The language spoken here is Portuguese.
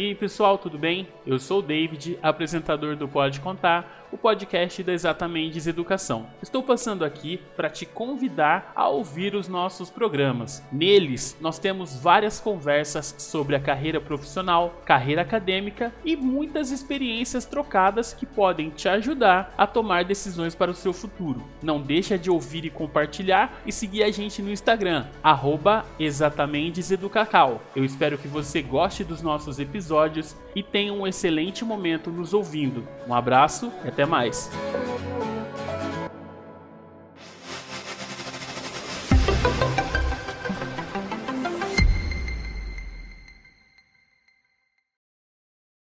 E aí, pessoal, tudo bem? Eu sou o David, apresentador do Pode Contar, o podcast da Exatamente Educação. Estou passando aqui para te convidar a ouvir os nossos programas. Neles, nós temos várias conversas sobre a carreira profissional, carreira acadêmica e muitas experiências trocadas que podem te ajudar a tomar decisões para o seu futuro. Não deixa de ouvir e compartilhar e seguir a gente no Instagram, arroba. Eu espero que você goste dos nossos episódios e tenha um excelente momento nos ouvindo. Um abraço e até mais.